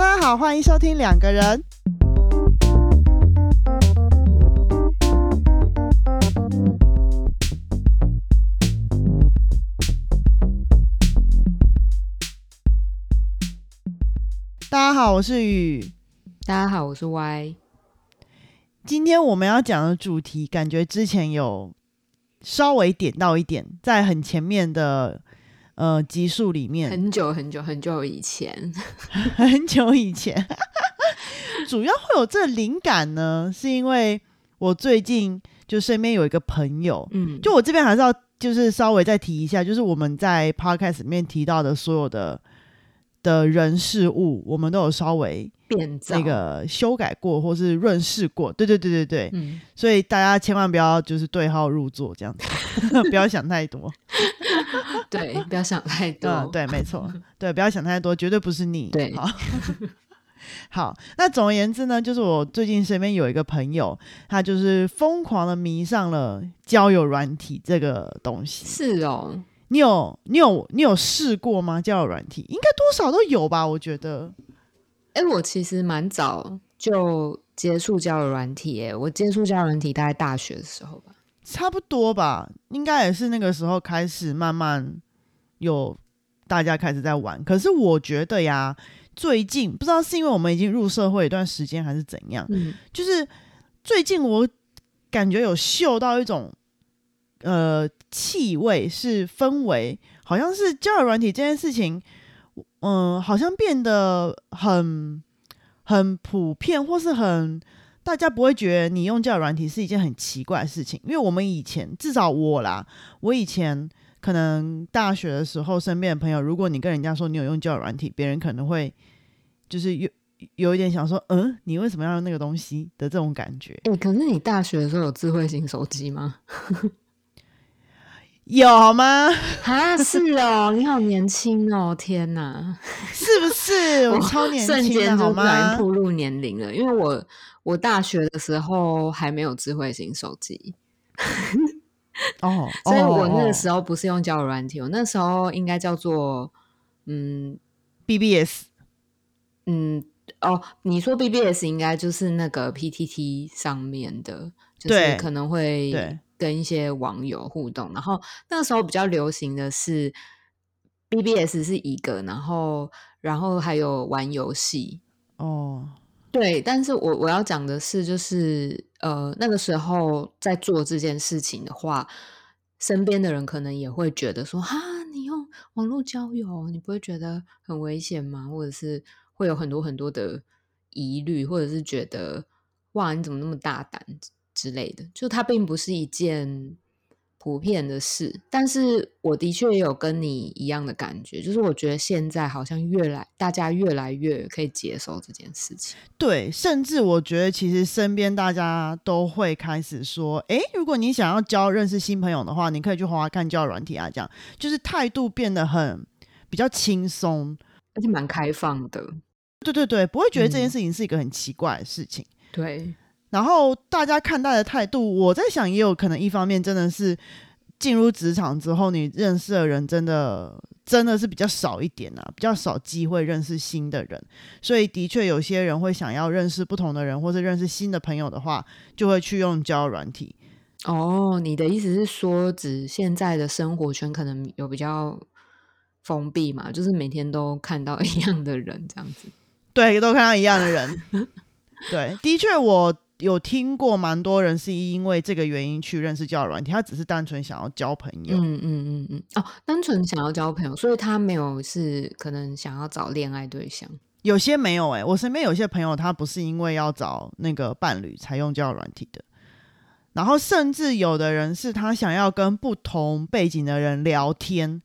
大家好，欢迎收听两个人。大家好，我是雨。大家好，我是 Y。今天我们要讲的主题，感觉之前有稍微点到一点，在很前面的呃集数里面，很久很久很久以前，很久以前，主要会有这灵感呢，是因为我最近就身边有一个朋友，嗯，就我这边还是要就是稍微再提一下，就是我们在 podcast 里面提到的所有的。的人事物，我们都有稍微变那个修改过，或是润饰过。对对对对对，嗯，所以大家千万不要就是对号入座这样子，不要想太多。对，不要想太多。对，没错，对，不要想太多，绝对不是你。对，好，好。那总而言之呢，就是我最近身边有一个朋友，他就是疯狂的迷上了交友软体这个东西。是哦。你有你有你有试过吗？交友软体应该多少都有吧？我觉得，哎，我其实蛮早就接触交友软体，哎，我接触交友软体大概大学的时候吧，差不多吧，应该也是那个时候开始慢慢有大家开始在玩。可是我觉得呀，最近不知道是因为我们已经入社会一段时间，还是怎样，嗯，就是最近我感觉有嗅到一种。呃，气味是氛围，好像是交友软体这件事情，嗯，好像变得很很普遍，或是很大家不会觉得你用交友软体是一件很奇怪的事情，因为我们以前至少我啦，我以前可能大学的时候，身边的朋友，如果你跟人家说你有用交友软体，别人可能会就是有有一点想说，嗯，你为什么要用那个东西的这种感觉。哎，可是你大学的时候有智慧型手机吗？有好吗？啊，是哦，你好年轻哦，天哪，是不是？我超年轻的 好吗？步入年龄了，因为我我大学的时候还没有智慧型手机，哦，所以我那个时候不是用交友软体，我那时候应该叫做嗯 BBS，嗯哦，你说 BBS 应该就是那个 PTT 上面的，就是可能会。跟一些网友互动，然后那个时候比较流行的是 BBS 是一个，然后然后还有玩游戏。哦，对，但是我我要讲的是，就是呃那个时候在做这件事情的话，身边的人可能也会觉得说，哈，你用网络交友，你不会觉得很危险吗？或者是会有很多很多的疑虑，或者是觉得哇，你怎么那么大胆？之类的，就它并不是一件普遍的事，但是我的确也有跟你一样的感觉，就是我觉得现在好像越来大家越来越可以接受这件事情。对，甚至我觉得其实身边大家都会开始说，哎，如果你想要交认识新朋友的话，你可以去花看交友软体啊，这样就是态度变得很比较轻松，而且蛮开放的。对对对，不会觉得这件事情是一个很奇怪的事情。对。然后大家看待的态度，我在想，也有可能一方面真的是进入职场之后，你认识的人真的真的是比较少一点啊，比较少机会认识新的人，所以的确有些人会想要认识不同的人，或是认识新的朋友的话，就会去用交友软体。哦，你的意思是说，指现在的生活圈可能有比较封闭嘛？就是每天都看到一样的人这样子？对，都看到一样的人。对，的确我。有听过蛮多人是因为这个原因去认识交友软体，他只是单纯想要交朋友。嗯嗯嗯嗯，哦，单纯想要交朋友，所以他没有是可能想要找恋爱对象。有些没有哎，我身边有些朋友他不是因为要找那个伴侣才用交友软体的，然后甚至有的人是他想要跟不同背景的人聊天，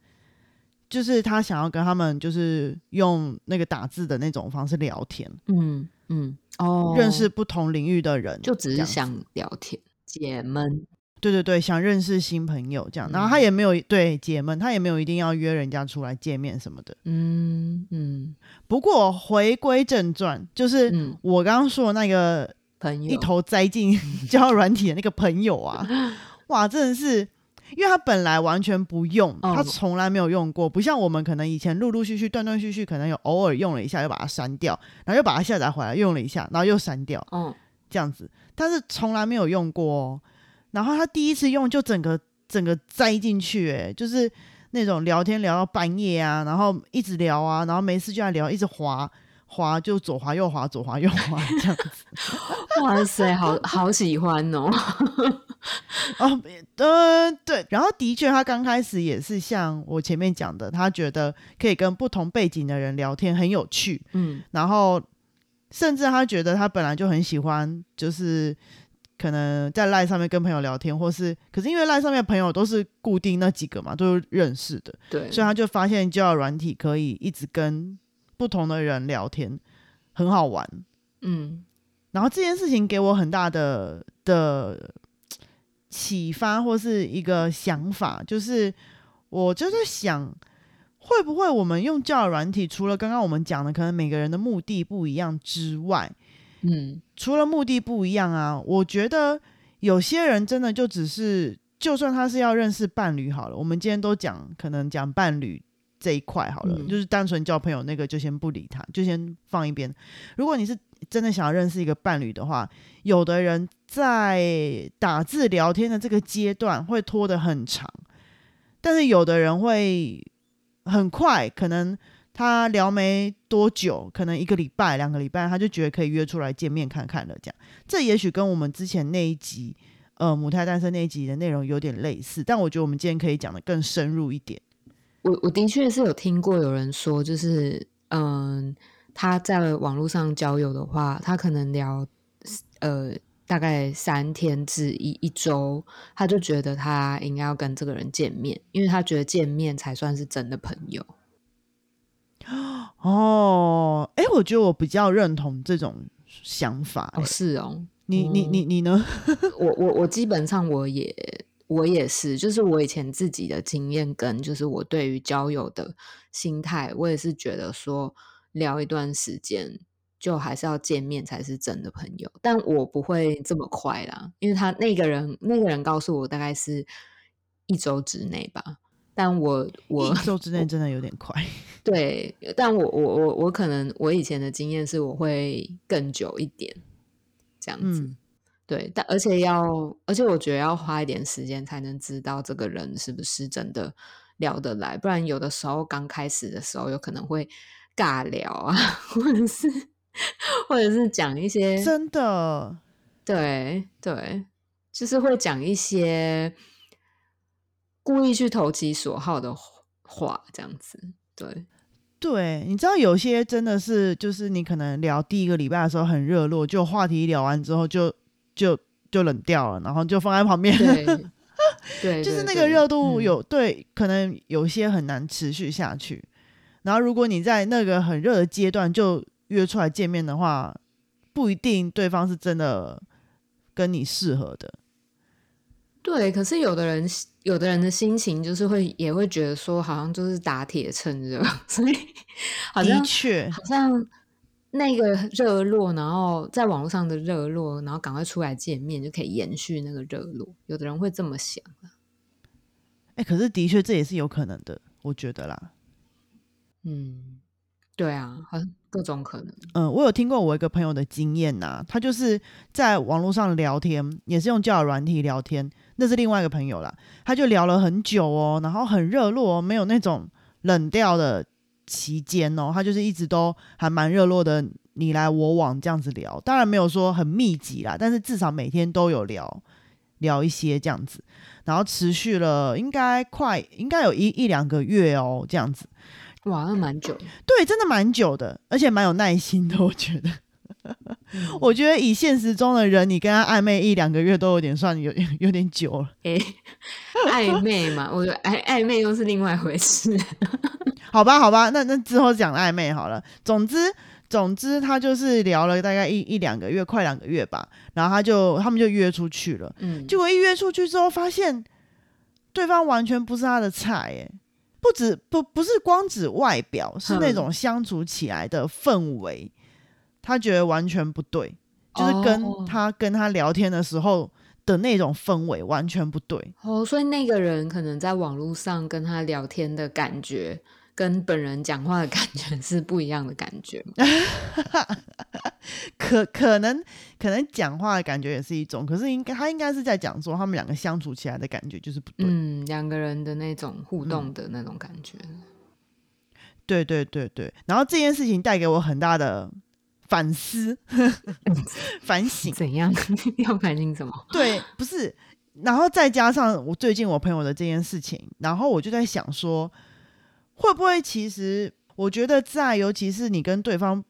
就是他想要跟他们就是用那个打字的那种方式聊天。嗯嗯。哦，认识不同领域的人，就只是想聊天解闷。对对对，想认识新朋友这样，然后他也没有对解闷，他也没有一定要约人家出来见面什么的。嗯嗯。不过回归正传，就是我刚刚说的那个朋友一头栽进 交友软体的那个朋友啊，哇，真的是因为他本来完全不用，他从来没有用过，不像我们可能以前陆陆续续、断断续续，可能有偶尔用了一下，又把它删掉，然后又把它下载回来用了一下，然后又删掉，嗯，这样子，但是从来没有用过。然后他第一次用就整个整个栽进去，哎，就是那种聊天聊到半夜啊，然后一直聊啊，然后没事就在聊，一直滑。滑就左滑右滑，左滑右滑这样子。哇塞，好好喜欢哦！哦，嗯，对。然后的确，他刚开始也是像我前面讲的，他觉得可以跟不同背景的人聊天很有趣。嗯。然后，甚至他觉得他本来就很喜欢，就是可能在赖上面跟朋友聊天，或是可是因为赖上面朋友都是固定那几个嘛，都是认识的。对。所以他就发现交友软体可以一直跟。不同的人聊天很好玩，嗯，然后这件事情给我很大的的启发或是一个想法，就是我就在想，会不会我们用交友软体，除了刚刚我们讲的，可能每个人的目的不一样之外，嗯，除了目的不一样啊，我觉得有些人真的就只是，就算他是要认识伴侣好了，我们今天都讲，可能讲伴侣。这一块好了，就是单纯交朋友那个就先不理他，就先放一边。如果你是真的想要认识一个伴侣的话，有的人在打字聊天的这个阶段会拖得很长，但是有的人会很快，可能他聊没多久，可能一个礼拜、两个礼拜，他就觉得可以约出来见面看看了。这样，这也许跟我们之前那一集呃母胎单身那一集的内容有点类似，但我觉得我们今天可以讲的更深入一点。我我的确是有听过有人说，就是嗯，他在网络上交友的话，他可能聊呃大概三天至一一周，他就觉得他应该要跟这个人见面，因为他觉得见面才算是真的朋友。哦，哎，我觉得我比较认同这种想法。哦，是哦，你你你你呢？我我我基本上我也。我也是，就是我以前自己的经验跟就是我对于交友的心态，我也是觉得说聊一段时间就还是要见面才是真的朋友，但我不会这么快啦，因为他那个人那个人告诉我大概是一周之内吧，但我我一周之内真的有点快，对，但我我我我可能我以前的经验是我会更久一点这样子。对，但而且要，而且我觉得要花一点时间才能知道这个人是不是真的聊得来，不然有的时候刚开始的时候有可能会尬聊啊，或者是或者是讲一些真的，对对，就是会讲一些故意去投其所好的话，这样子，对对，你知道有些真的是，就是你可能聊第一个礼拜的时候很热络，就话题聊完之后就。就就冷掉了，然后就放在旁边。对，就是那个热度有对，可能有些很难持续下去。然后如果你在那个很热的阶段就约出来见面的话，不一定对方是真的跟你适合的。对，可是有的人有的人的心情就是会也会觉得说，好像就是打铁趁热，所以的确好像。那个热络，然后在网络上的热络，然后赶快出来见面，就可以延续那个热络。有的人会这么想哎，可是的确这也是有可能的，我觉得啦。嗯，对啊，各种可能。嗯，我有听过我一个朋友的经验呐，他就是在网络上聊天，也是用交友软体聊天，那是另外一个朋友啦。他就聊了很久哦，然后很热络，没有那种冷掉的。期间哦，他就是一直都还蛮热络的，你来我往这样子聊，当然没有说很密集啦，但是至少每天都有聊聊一些这样子，然后持续了应该快应该有一一两个月哦，这样子，哇，那蛮久，对，真的蛮久的，而且蛮有耐心的，我觉得。我觉得以现实中的人，你跟他暧昧一两个月都有点算有 有点久了。哎，暧昧嘛，我觉得暧暧昧又是另外一回事。好吧，好吧，那那之后讲暧昧好了。总之，总之他就是聊了大概一一两个月，快两个月吧。然后他就他们就约出去了。嗯，结果一约出去之后，发现对方完全不是他的菜。哎，不止不不是光指外表，是那种相处起来的氛围。他觉得完全不对，就是跟他跟他聊天的时候的那种氛围完全不对哦，所以那个人可能在网络上跟他聊天的感觉，跟本人讲话的感觉是不一样的感觉。可可能可能讲话的感觉也是一种，可是应该他应该是在讲说他们两个相处起来的感觉就是不对。嗯，两个人的那种互动的那种感觉。对对对对，然后这件事情带给我很大的。反思、反省，怎样 要反省什么？对，不是，然后再加上我最近我朋友的这件事情，然后我就在想说，会不会其实我觉得在，尤其是你跟对方，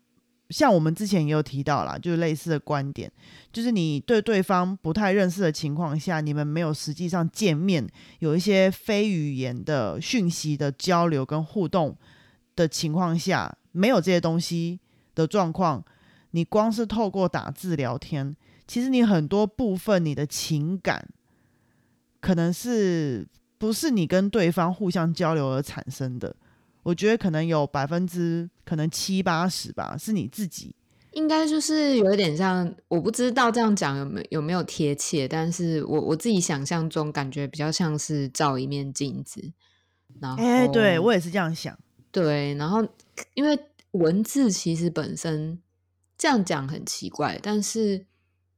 像我们之前也有提到啦，就是类似的观点，就是你对对方不太认识的情况下，你们没有实际上见面，有一些非语言的讯息的交流跟互动的情况下，没有这些东西。的状况，你光是透过打字聊天，其实你很多部分你的情感，可能是不是你跟对方互相交流而产生的？我觉得可能有百分之可能七八十吧，是你自己。应该就是有一点像，我不知道这样讲有没有没有贴切，但是我我自己想象中感觉比较像是照一面镜子。然后，哎，对我也是这样想。对，然后因为。文字其实本身这样讲很奇怪，但是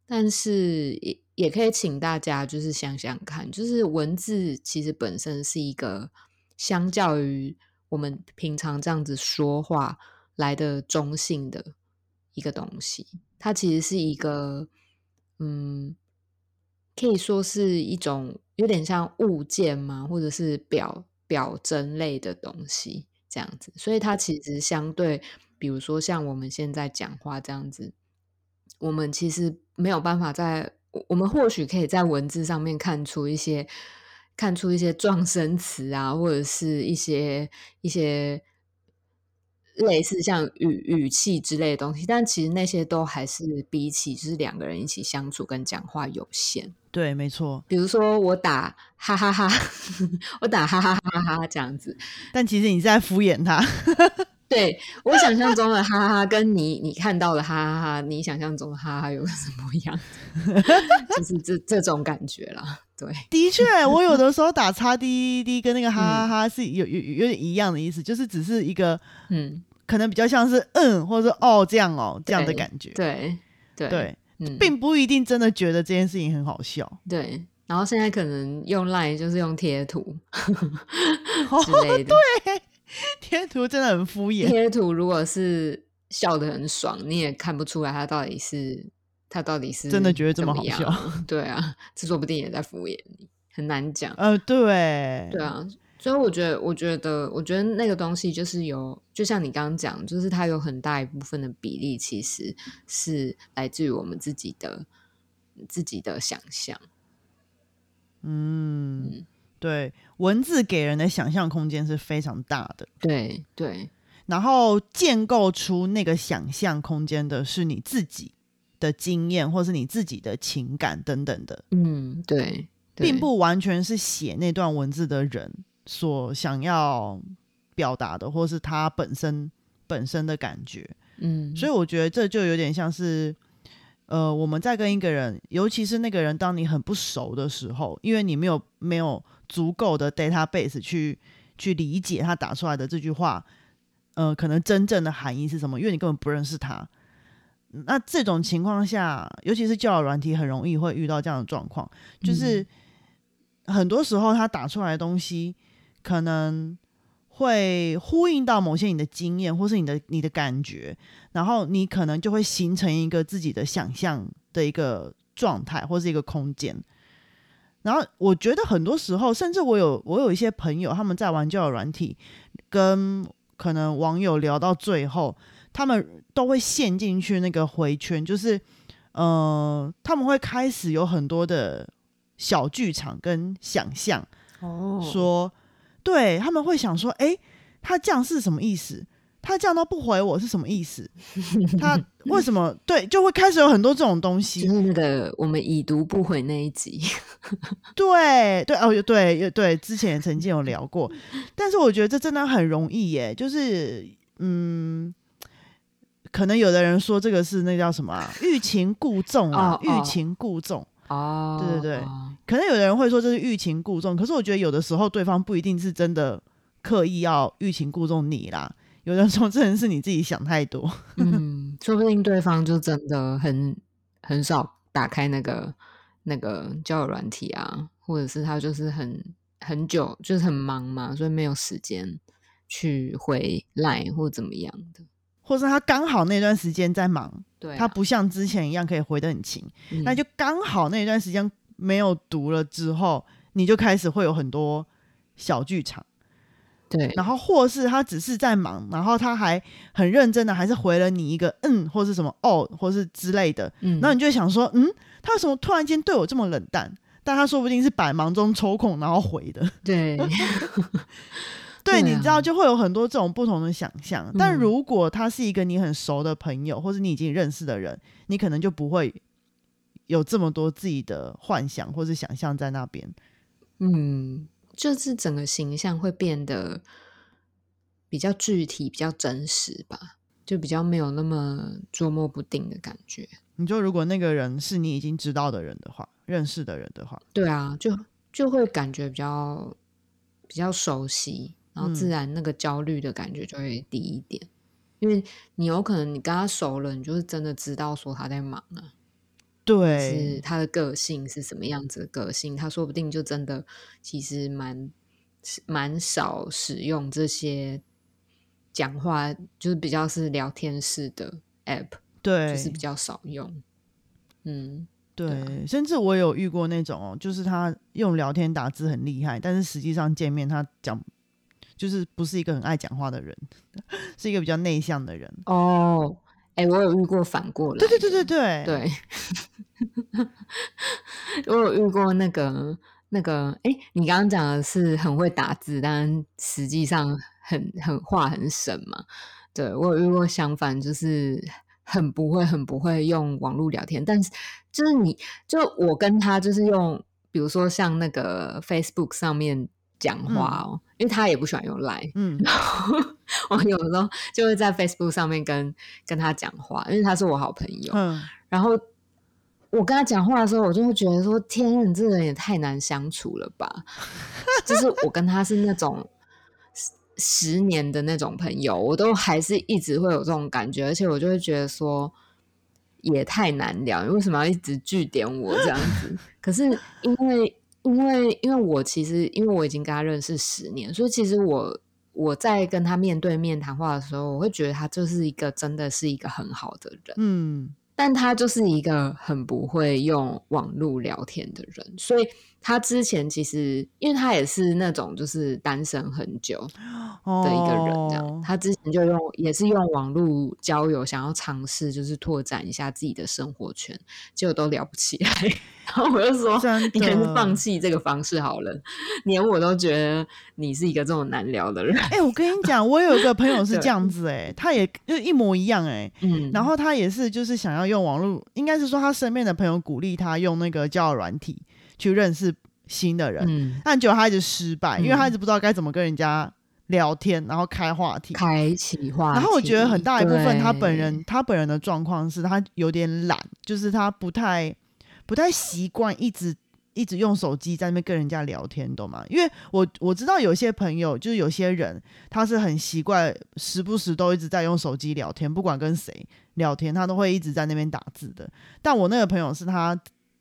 但是也也可以请大家就是想想看，就是文字其实本身是一个相较于我们平常这样子说话来的中性的一个东西，它其实是一个嗯，可以说是一种有点像物件嘛，或者是表表征类的东西。这样子，所以它其实相对，比如说像我们现在讲话这样子，我们其实没有办法在，我们或许可以在文字上面看出一些，看出一些撞声词啊，或者是一些一些。类似像语语气之类的东西，但其实那些都还是比起就是两个人一起相处跟讲话有限。对，没错。比如说我打哈哈哈，我打哈哈哈哈这样子，但其实你在敷衍他。对我想象中的哈哈哈，跟你你看到的哈哈哈，你想象中的哈哈有什么样？就是这这种感觉啦。对，的确，我有的时候打叉 滴滴跟那个哈哈哈是有有有点一样的意思，就是只是一个嗯。可能比较像是嗯，或者说哦这样哦这样的感觉，对对对，并不一定真的觉得这件事情很好笑。对，然后现在可能用 Line 就是用贴图 之类的，对，贴图真的很敷衍。贴图如果是笑得很爽，你也看不出来他到底是他到底是真的觉得这么好笑。对啊，这说不定也在敷衍你，很难讲。呃，对，对啊。所以我觉得，我觉得，我觉得那个东西就是有，就像你刚刚讲，就是它有很大一部分的比例，其实是来自于我们自己的自己的想象。嗯，对，文字给人的想象空间是非常大的。对对，然后建构出那个想象空间的是你自己的经验，或是你自己的情感等等的。嗯，对，并不完全是写那段文字的人。所想要表达的，或是他本身本身的感觉，嗯，所以我觉得这就有点像是，呃，我们在跟一个人，尤其是那个人，当你很不熟的时候，因为你没有没有足够的 database 去去理解他打出来的这句话，呃，可能真正的含义是什么，因为你根本不认识他。那这种情况下，尤其是教友软体，很容易会遇到这样的状况，就是很多时候他打出来的东西。可能会呼应到某些你的经验，或是你的你的感觉，然后你可能就会形成一个自己的想象的一个状态，或是一个空间。然后我觉得很多时候，甚至我有我有一些朋友，他们在玩交友软体，跟可能网友聊到最后，他们都会陷进去那个回圈，就是呃，他们会开始有很多的小剧场跟想象，哦，说。对他们会想说：“哎，他这样是什么意思？他这样都不回我是什么意思？他为什么？对，就会开始有很多这种东西。就是那个我们已读不回那一集。对对哦，对对，之前曾经有聊过，但是我觉得这真的很容易耶。就是嗯，可能有的人说这个是那叫什么欲擒故纵啊，欲擒故纵。哦，对对对，可能有的人会说这是欲擒故纵，可是我觉得有的时候对方不一定是真的刻意要欲擒故纵你啦，有的时候真的是你自己想太多。嗯，说不定对方就真的很很少打开那个那个交友软体啊，或者是他就是很很久就是很忙嘛，所以没有时间去回来或怎么样的。或是他刚好那段时间在忙，对，他不像之前一样可以回得很勤，那就刚好那段时间没有读了之后，你就开始会有很多小剧场，对，然后或是他只是在忙，然后他还很认真的，还是回了你一个嗯，或是什么哦，或是之类的，嗯，然后你就想说，嗯，他为什么突然间对我这么冷淡？但他说不定是百忙中抽空然后回的，对。对，你知道就会有很多这种不同的想象。但如果他是一个你很熟的朋友，或是你已经认识的人，你可能就不会有这么多自己的幻想或是想象在那边。嗯，就是整个形象会变得比较具体、比较真实吧，就比较没有那么捉摸不定的感觉。你就如果那个人是你已经知道的人的话，认识的人的话，对啊，就就会感觉比较比较熟悉。然后自然那个焦虑的感觉就会低一点，因为你有可能你跟他熟了，你就是真的知道说他在忙啊，对，是他的个性是什么样子的个性，他说不定就真的其实蛮蛮少使用这些讲话，就是比较是聊天式的 app，对，就是比较少用，嗯，对，甚至我有遇过那种哦，就是他用聊天打字很厉害，但是实际上见面他讲。就是不是一个很爱讲话的人，是一个比较内向的人哦。哎，我有遇过反过来，对对对对对对。我有遇过那个那个，哎，你刚刚讲的是很会打字，但实际上很很话很省嘛。对我有遇过相反，就是很不会很不会用网络聊天，但是就是你就我跟他就是用，比如说像那个 Facebook 上面。讲话哦，因为他也不喜欢用 Line，嗯，然后 我有时候就会在 Facebook 上面跟跟他讲话，因为他是我好朋友，嗯，然后我跟他讲话的时候，我就会觉得说，天，你这人也太难相处了吧？就是我跟他是那种十十年的那种朋友，我都还是一直会有这种感觉，而且我就会觉得说，也太难聊，你为什么要一直据点我这样子？可是因为。因为，因为我其实，因为我已经跟他认识十年，所以其实我我在跟他面对面谈话的时候，我会觉得他就是一个真的是一个很好的人。嗯。但他就是一个很不会用网络聊天的人，所以他之前其实，因为他也是那种就是单身很久的一个人，这样，他之前就用也是用网络交友，想要尝试就是拓展一下自己的生活圈，结果都聊不起来。然后我就说，你还是放弃这个方式好了，连我都觉得你是一个这种难聊的人。哎，我跟你 讲，我有一个朋友是这样子，哎，他也就一模一样，哎，嗯，然后他也是就是想要。用网络，应该是说他身边的朋友鼓励他用那个交友软体去认识新的人，但结果他一直失败，因为他一直不知道该怎么跟人家聊天，然后开话题，开启话。然后我觉得很大一部分他本人他本人的状况是他有点懒，就是他不太不太习惯一直。一直用手机在那边跟人家聊天，懂吗？因为我我知道有些朋友，就是有些人，他是很习惯时不时都一直在用手机聊天，不管跟谁聊天，他都会一直在那边打字的。但我那个朋友是他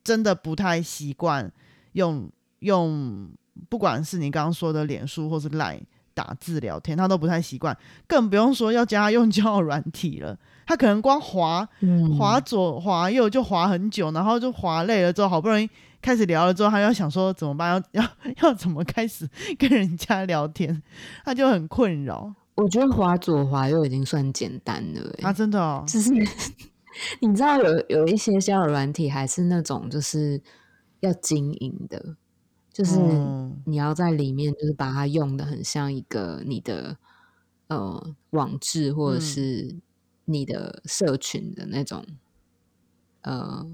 真的不太习惯用用，不管是你刚刚说的脸书或是 Line 打字聊天，他都不太习惯，更不用说要教他用交友软体了。他可能光滑滑左滑右就滑很久，然后就滑累了之后，好不容易。开始聊了之后，他要想说怎么办？要要 要怎么开始跟人家聊天？他就很困扰。我觉得滑左滑右已经算简单了。啊，真的哦。就是 你知道有有一些交友软体还是那种就是要经营的，就是你要在里面就是把它用的很像一个你的呃网志或者是你的社群的那种呃。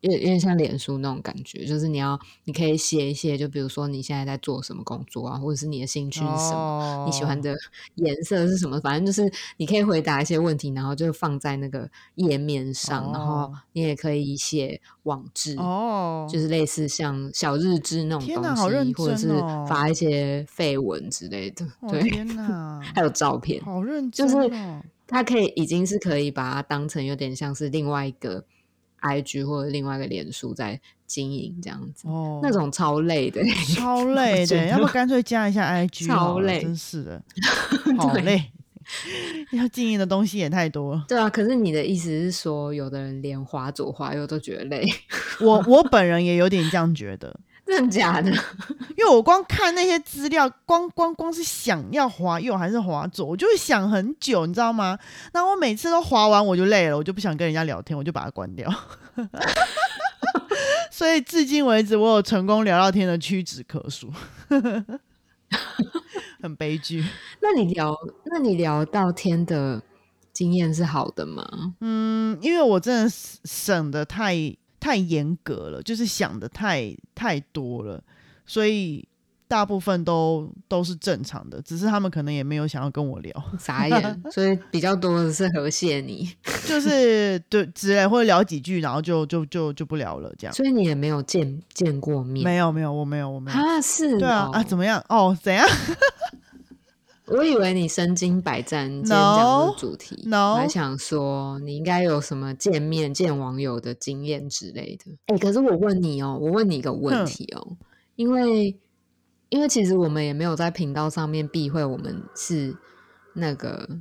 有有点像脸书那种感觉，就是你要你可以写一些，就比如说你现在在做什么工作啊，或者是你的兴趣是什么，你喜欢的颜色是什么，反正就是你可以回答一些问题，然后就放在那个页面上，然后你也可以写网志哦，就是类似像小日志那种东西，或者是发一些绯闻之类的。对，天哪，还有照片，好认真，就是它可以已经是可以把它当成有点像是另外一个。I G 或者另外一个脸书在经营这样子，哦，那种超累的，超累的，要不干脆加一下 I G，超累，真是的，好累，要经营的东西也太多。对啊，可是你的意思是说，有的人连滑左滑右都觉得累，我我本人也有点这样觉得。真的假的？因为我光看那些资料，光光光是想要滑右还是滑左，我就会想很久，你知道吗？那我每次都滑完我就累了，我就不想跟人家聊天，我就把它关掉。所以至今为止，我有成功聊到天的屈指可数，很悲剧。那你聊，那你聊到天的经验是好的吗？嗯，因为我真的省的太。太严格了，就是想的太太多了，所以大部分都都是正常的，只是他们可能也没有想要跟我聊，傻眼，所以比较多的是和谢你，就是对之类或者聊几句，然后就就就就不聊了这样。所以你也没有见见过面？没有没有，我没有我没有啊，是，对啊啊，怎么样？哦，怎样？我以为你身经百战，今天讲的主题，我还想说你应该有什么见面见网友的经验之类的。哎，可是我问你哦，我问你一个问题哦，因为因为其实我们也没有在频道上面避讳我们是那个，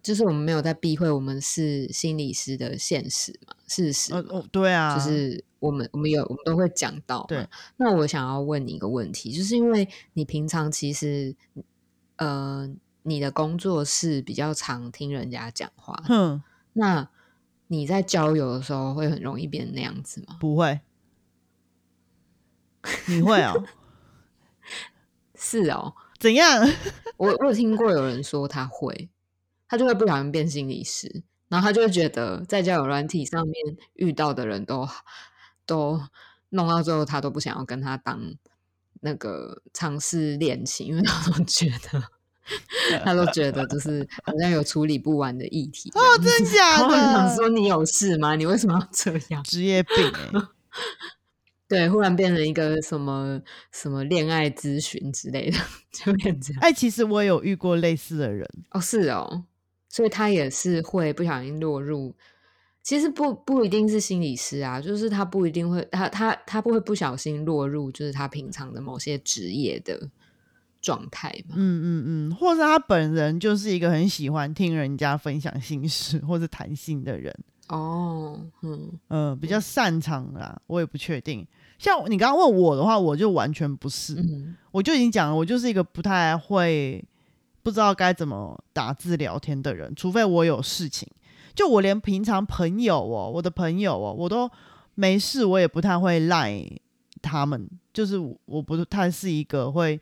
就是我们没有在避讳我们是心理师的现实嘛，事实。哦，对啊，就是我们我们有我们都会讲到。对，那我想要问你一个问题，就是因为你平常其实。呃，你的工作是比较常听人家讲话，嗯，那你在交友的时候会很容易变那样子吗？不会，你会哦？是哦，怎样？我我有听过有人说他会，他就会不小心变心理师，然后他就会觉得在交友软体上面遇到的人都都弄到最后，他都不想要跟他当。那个尝试恋情，因为他都觉得，他都觉得就是好像有处理不完的议题哦，真的假 的？想说你有事吗？你为什么要这样？职业病哎，对，忽然变成一个什么什么恋爱咨询之类的，就变这样。哎，其实我有遇过类似的人哦，是哦，所以他也是会不小心落入。其实不不一定是心理师啊，就是他不一定会，他他他不会不小心落入就是他平常的某些职业的状态嘛。嗯嗯嗯，或者他本人就是一个很喜欢听人家分享心事或者谈心的人。哦，嗯嗯，比较擅长啦，我也不确定。像你刚刚问我的话，我就完全不是，我就已经讲了，我就是一个不太会不知道该怎么打字聊天的人，除非我有事情。就我连平常朋友哦，我的朋友哦，我都没事，我也不太会赖他们。就是我不太是一个会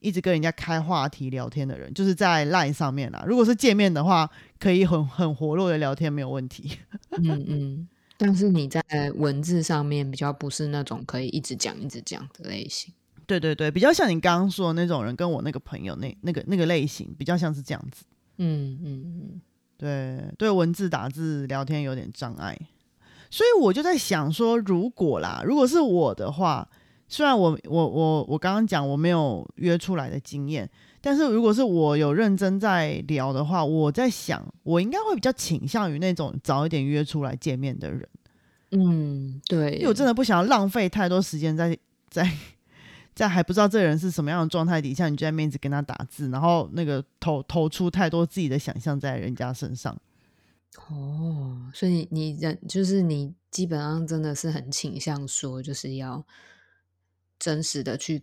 一直跟人家开话题聊天的人，就是在赖上面啦。如果是见面的话，可以很很活络的聊天，没有问题。嗯嗯，但是你在文字上面比较不是那种可以一直讲一直讲的类型。对对对，比较像你刚刚说的那种人，跟我那个朋友那那个那个类型，比较像是这样子。嗯嗯嗯。对对，文字打字聊天有点障碍，所以我就在想说，如果啦，如果是我的话，虽然我我我我刚刚讲我没有约出来的经验，但是如果是我有认真在聊的话，我在想，我应该会比较倾向于那种早一点约出来见面的人。嗯，对，因为我真的不想要浪费太多时间在在。在还不知道这个人是什么样的状态底下，你就在面子跟他打字，然后那个投投出太多自己的想象在人家身上。哦，所以你人就是你基本上真的是很倾向说，就是要真实的去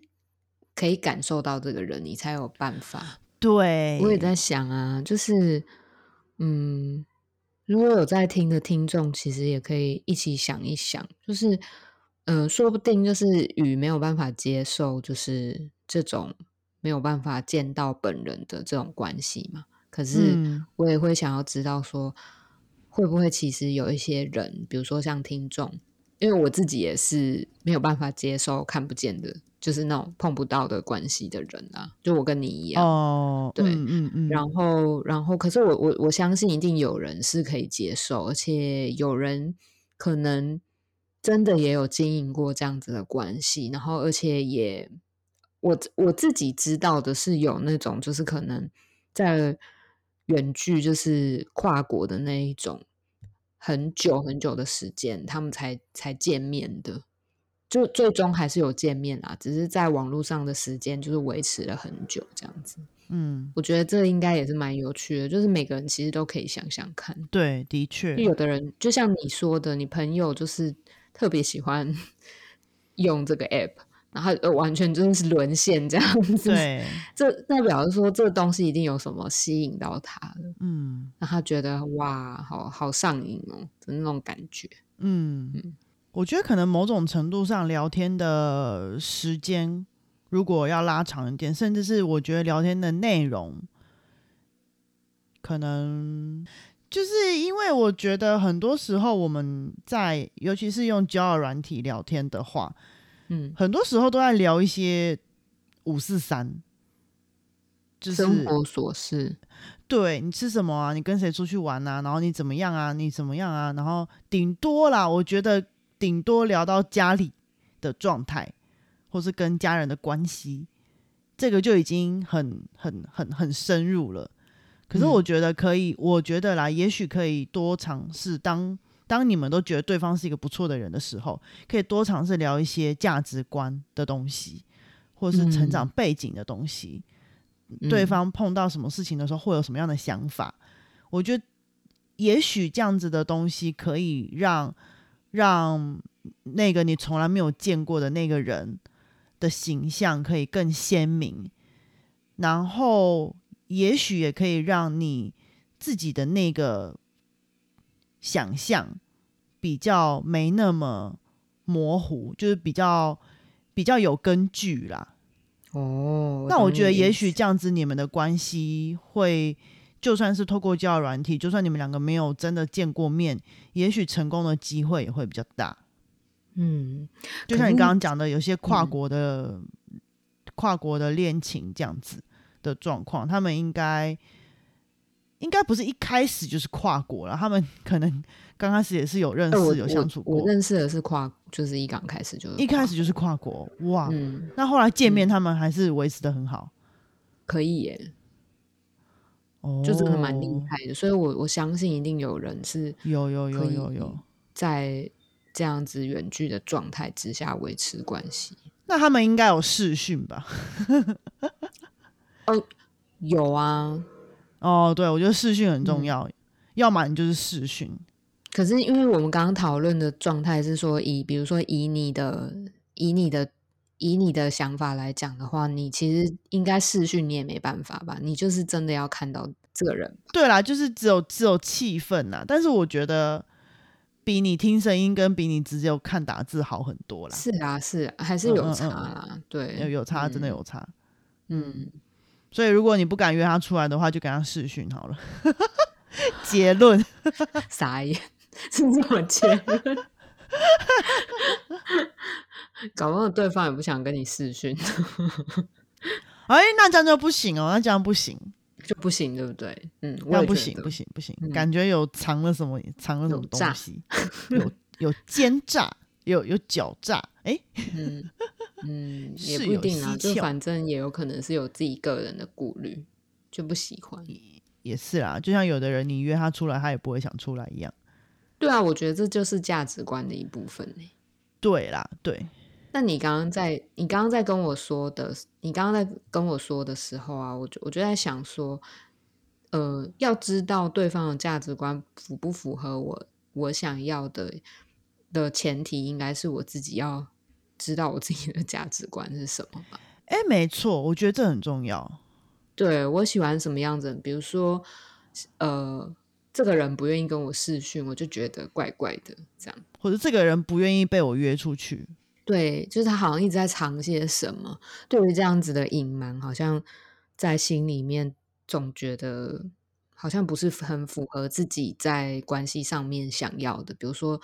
可以感受到这个人，你才有办法。对，我也在想啊，就是嗯，如果有在听的听众，其实也可以一起想一想，就是。嗯，说不定就是雨没有办法接受，就是这种没有办法见到本人的这种关系嘛。可是我也会想要知道，说会不会其实有一些人，比如说像听众，因为我自己也是没有办法接受看不见的，就是那种碰不到的关系的人啊，就我跟你一样哦，对，嗯嗯，然后然后，可是我我我相信一定有人是可以接受，而且有人可能真的也有经营过这样子的关系，然后而且也我我自己知道的是有那种就是可能在远距就是跨国的那一种。很久很久的时间，他们才才见面的，就最终还是有见面啦，只是在网络上的时间就是维持了很久这样子。嗯，我觉得这应该也是蛮有趣的，就是每个人其实都可以想想看。对，的确，有的人就像你说的，你朋友就是特别喜欢 用这个 app。然后呃，完全真的是 沦陷这样子。对，这代表说这个东西一定有什么吸引到他了。嗯，让他觉得哇，好好上瘾哦的那种感觉。嗯嗯，我觉得可能某种程度上聊天的时间如果要拉长一点，甚至是我觉得聊天的内容，可能就是因为我觉得很多时候我们在尤其是用交友软体聊天的话。嗯，很多时候都在聊一些五四三，就是生活琐事。对你吃什么啊？你跟谁出去玩啊？然后你怎么样啊？你怎么样啊？然后顶多啦，我觉得顶多聊到家里的状态，或是跟家人的关系，这个就已经很很很很深入了。可是我觉得可以，我觉得啦，也许可以多尝试当。当你们都觉得对方是一个不错的人的时候，可以多尝试聊一些价值观的东西，或者是成长背景的东西。对方碰到什么事情的时候，会有什么样的想法？我觉得，也许这样子的东西可以让让那个你从来没有见过的那个人的形象可以更鲜明，然后也许也可以让你自己的那个。想象比较没那么模糊，就是比较比较有根据啦。哦，那我觉得也许这样子，你们的关系会，就算是透过交友软体，就算你们两个没有真的见过面，也许成功的机会也会比较大。嗯，就像你刚刚讲的，有些跨国的跨国的恋情这样子的状况，他们应该。应该不是一开始就是跨国了，他们 可能刚开始也是有认识、有相处过。我认识的是跨，就是一刚开始就一开始就是跨国哇。那后来见面，他们还是维持的很好，可以耶。哦，就真的蛮厉害的，所以我我相信一定有人是有有有有有在这样子远距的状态之下维持关系。那他们应该有视讯吧？哦，有啊。哦，对，我觉得视讯很重要，要么你就是视讯。可是因为我们刚刚讨论的状态是说，以比如说以你的以你的以你的想法来讲的话，你其实应该视讯，你也没办法吧？你就是真的要看到这个人。对啦，就是只有只有气氛呐。但是我觉得比你听声音跟比你直接看打字好很多啦。是啊，是啊还是有差啦。对，有有差，真的有差。嗯。所以，如果你不敢约他出来的话，就给他视讯好了。结论，傻眼，是这么结论。搞不好对方也不想跟你视讯。哎，那这样就不行哦，那这样不行，就不行，对不对？嗯，那不行，不行，不行，感觉有藏了什么，藏了什么东西，有有奸诈，有有狡诈，哎，嗯。嗯，也不一定啊，就反正也有可能是有自己个人的顾虑，就不喜欢。也是啦，就像有的人你约他出来，他也不会想出来一样。对啊，我觉得这就是价值观的一部分呢。对啦，对。那你刚刚在你刚刚在跟我说的，你刚刚在跟我说的时候啊，我就我就在想说，呃，要知道对方的价值观符不符合我我想要的的前提，应该是我自己要。知道我自己的价值观是什么吗？哎，没错，我觉得这很重要。对我喜欢什么样子？比如说，呃，这个人不愿意跟我视讯，我就觉得怪怪的，这样。或者这个人不愿意被我约出去，对，就是他好像一直在藏些什么。对于这样子的隐瞒，好像在心里面总觉得好像不是很符合自己在关系上面想要的。比如说。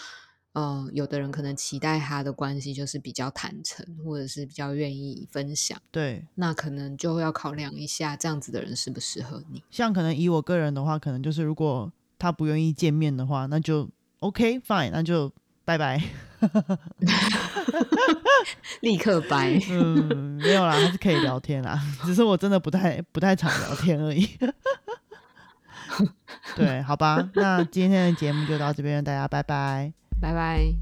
嗯，有的人可能期待他的关系就是比较坦诚，或者是比较愿意分享。对，那可能就要考量一下这样子的人适不适合你。像可能以我个人的话，可能就是如果他不愿意见面的话，那就 OK fine，那就拜拜，立刻拜。嗯，没有啦，还是可以聊天啦，只是我真的不太不太常聊天而已。对，好吧，那今天的节目就到这边，大家拜拜。拜拜。